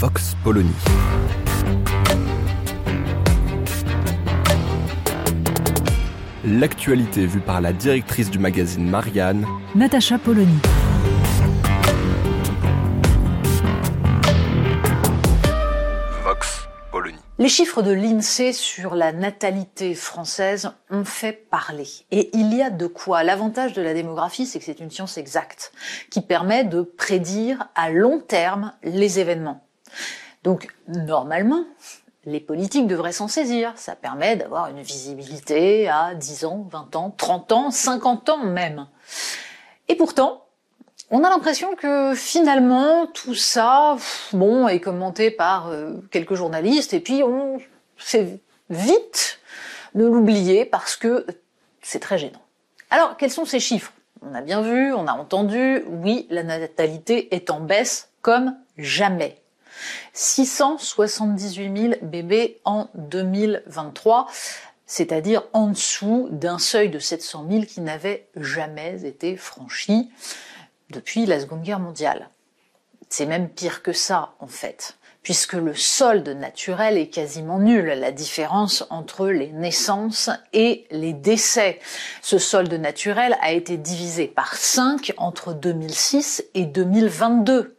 Vox Polony. L'actualité vue par la directrice du magazine Marianne, Natacha Polony. Vox Polony. Les chiffres de l'INSEE sur la natalité française ont fait parler. Et il y a de quoi. L'avantage de la démographie, c'est que c'est une science exacte qui permet de prédire à long terme les événements. Donc, normalement, les politiques devraient s'en saisir. Ça permet d'avoir une visibilité à 10 ans, 20 ans, 30 ans, 50 ans même. Et pourtant, on a l'impression que finalement tout ça, bon, est commenté par euh, quelques journalistes et puis on fait vite de l'oublier parce que c'est très gênant. Alors, quels sont ces chiffres? On a bien vu, on a entendu, oui, la natalité est en baisse comme jamais. 678 000 bébés en 2023, c'est-à-dire en dessous d'un seuil de 700 000 qui n'avait jamais été franchi depuis la Seconde Guerre mondiale. C'est même pire que ça, en fait, puisque le solde naturel est quasiment nul, la différence entre les naissances et les décès. Ce solde naturel a été divisé par 5 entre 2006 et 2022.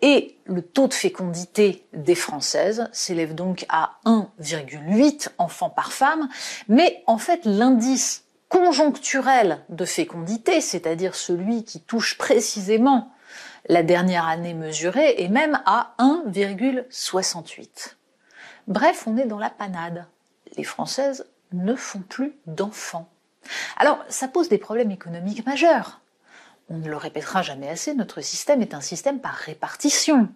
Et le taux de fécondité des Françaises s'élève donc à 1,8 enfants par femme, mais en fait l'indice conjoncturel de fécondité, c'est-à-dire celui qui touche précisément la dernière année mesurée, est même à 1,68. Bref, on est dans la panade. Les Françaises ne font plus d'enfants. Alors, ça pose des problèmes économiques majeurs on ne le répétera jamais assez, notre système est un système par répartition.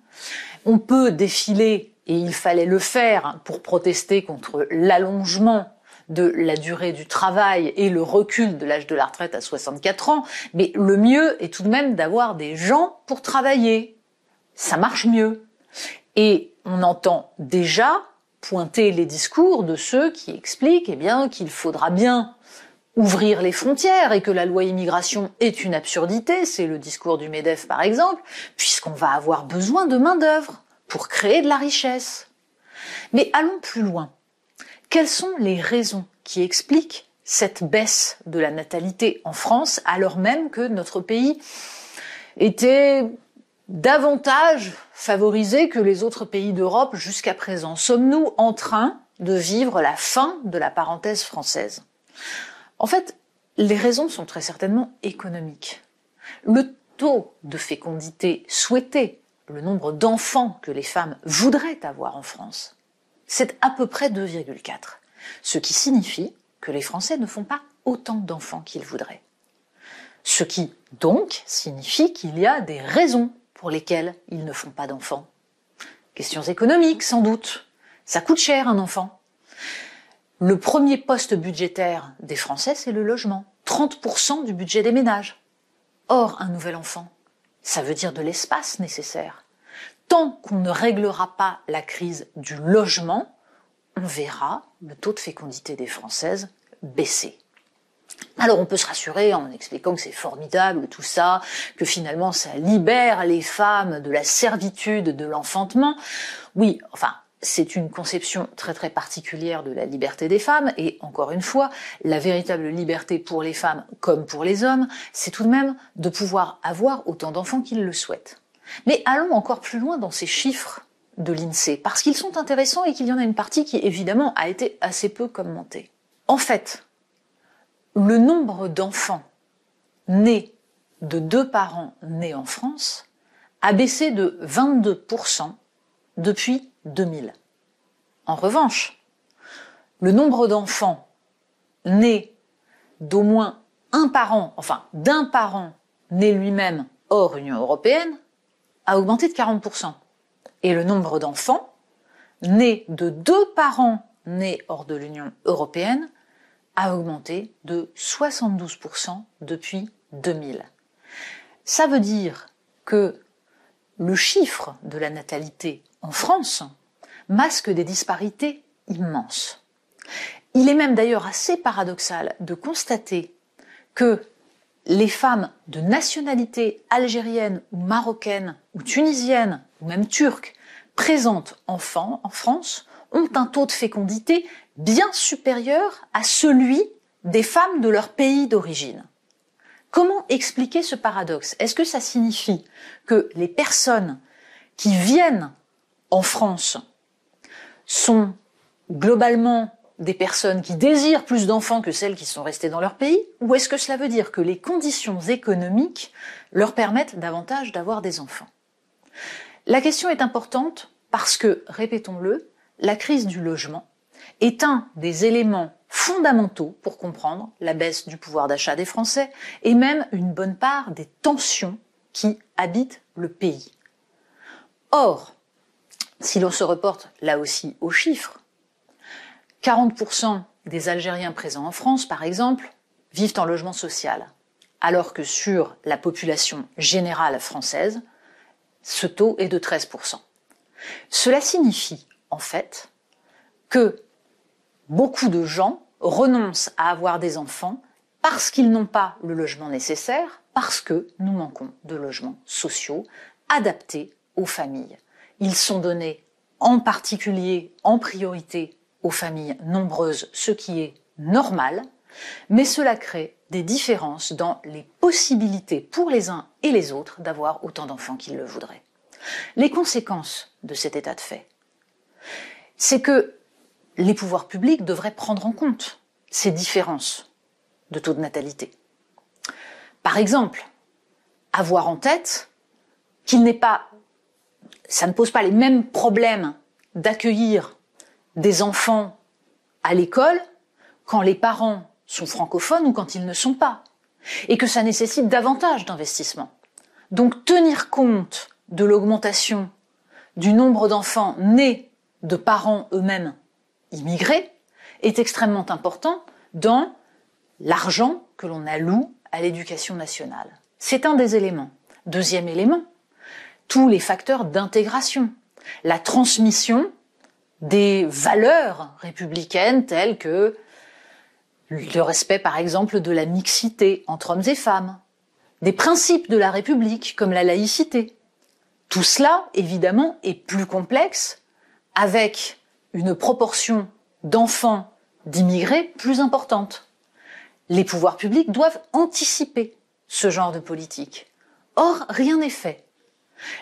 On peut défiler, et il fallait le faire pour protester contre l'allongement de la durée du travail et le recul de l'âge de la retraite à 64 ans, mais le mieux est tout de même d'avoir des gens pour travailler. Ça marche mieux. Et on entend déjà pointer les discours de ceux qui expliquent eh bien qu'il faudra bien ouvrir les frontières et que la loi immigration est une absurdité, c'est le discours du MEDEF par exemple, puisqu'on va avoir besoin de main-d'œuvre pour créer de la richesse. Mais allons plus loin. Quelles sont les raisons qui expliquent cette baisse de la natalité en France alors même que notre pays était davantage favorisé que les autres pays d'Europe jusqu'à présent? Sommes-nous en train de vivre la fin de la parenthèse française? En fait, les raisons sont très certainement économiques. Le taux de fécondité souhaité, le nombre d'enfants que les femmes voudraient avoir en France, c'est à peu près 2,4. Ce qui signifie que les Français ne font pas autant d'enfants qu'ils voudraient. Ce qui, donc, signifie qu'il y a des raisons pour lesquelles ils ne font pas d'enfants. Questions économiques, sans doute. Ça coûte cher un enfant. Le premier poste budgétaire des Français, c'est le logement. 30% du budget des ménages. Or, un nouvel enfant, ça veut dire de l'espace nécessaire. Tant qu'on ne réglera pas la crise du logement, on verra le taux de fécondité des Françaises baisser. Alors on peut se rassurer en expliquant que c'est formidable tout ça, que finalement ça libère les femmes de la servitude de l'enfantement. Oui, enfin, c'est une conception très très particulière de la liberté des femmes et encore une fois, la véritable liberté pour les femmes comme pour les hommes, c'est tout de même de pouvoir avoir autant d'enfants qu'ils le souhaitent. Mais allons encore plus loin dans ces chiffres de l'INSEE parce qu'ils sont intéressants et qu'il y en a une partie qui évidemment a été assez peu commentée. En fait, le nombre d'enfants nés de deux parents nés en France a baissé de 22% depuis 2000. En revanche, le nombre d'enfants nés d'au moins un parent, enfin d'un parent né lui-même hors Union européenne a augmenté de 40%. Et le nombre d'enfants nés de deux parents nés hors de l'Union européenne a augmenté de 72% depuis 2000. Ça veut dire que le chiffre de la natalité en France masque des disparités immenses. Il est même d'ailleurs assez paradoxal de constater que les femmes de nationalité algérienne ou marocaine ou tunisienne ou même turque présentes enfants en France ont un taux de fécondité bien supérieur à celui des femmes de leur pays d'origine. Comment expliquer ce paradoxe? Est-ce que ça signifie que les personnes qui viennent en France sont globalement des personnes qui désirent plus d'enfants que celles qui sont restées dans leur pays? Ou est-ce que cela veut dire que les conditions économiques leur permettent davantage d'avoir des enfants? La question est importante parce que, répétons-le, la crise du logement est un des éléments fondamentaux pour comprendre la baisse du pouvoir d'achat des Français et même une bonne part des tensions qui habitent le pays. Or, si l'on se reporte là aussi aux chiffres, 40% des Algériens présents en France, par exemple, vivent en logement social, alors que sur la population générale française, ce taux est de 13%. Cela signifie, en fait, que beaucoup de gens renoncent à avoir des enfants parce qu'ils n'ont pas le logement nécessaire, parce que nous manquons de logements sociaux adaptés aux familles. Ils sont donnés en particulier, en priorité, aux familles nombreuses, ce qui est normal, mais cela crée des différences dans les possibilités pour les uns et les autres d'avoir autant d'enfants qu'ils le voudraient. Les conséquences de cet état de fait, c'est que les pouvoirs publics devraient prendre en compte ces différences de taux de natalité. Par exemple, avoir en tête qu'il n'est pas, ça ne pose pas les mêmes problèmes d'accueillir des enfants à l'école quand les parents sont francophones ou quand ils ne sont pas, et que ça nécessite davantage d'investissement. Donc tenir compte de l'augmentation du nombre d'enfants nés de parents eux-mêmes immigrés est extrêmement important dans l'argent que l'on alloue à l'éducation nationale. C'est un des éléments. Deuxième élément, tous les facteurs d'intégration, la transmission des valeurs républicaines telles que le respect par exemple de la mixité entre hommes et femmes, des principes de la République comme la laïcité. Tout cela, évidemment, est plus complexe avec une proportion d'enfants d'immigrés plus importante. Les pouvoirs publics doivent anticiper ce genre de politique. Or, rien n'est fait.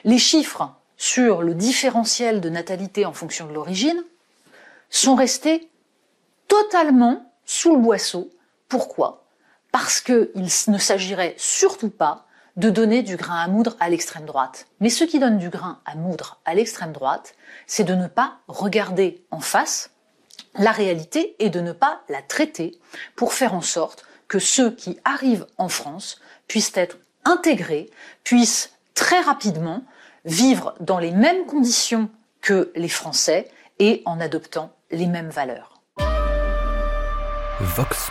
Les chiffres sur le différentiel de natalité en fonction de l'origine sont restés totalement sous le boisseau. Pourquoi? Parce qu'il ne s'agirait surtout pas de donner du grain à moudre à l'extrême droite. Mais ce qui donne du grain à moudre à l'extrême droite, c'est de ne pas regarder en face la réalité et de ne pas la traiter pour faire en sorte que ceux qui arrivent en France puissent être intégrés, puissent très rapidement vivre dans les mêmes conditions que les Français et en adoptant les mêmes valeurs. Vox.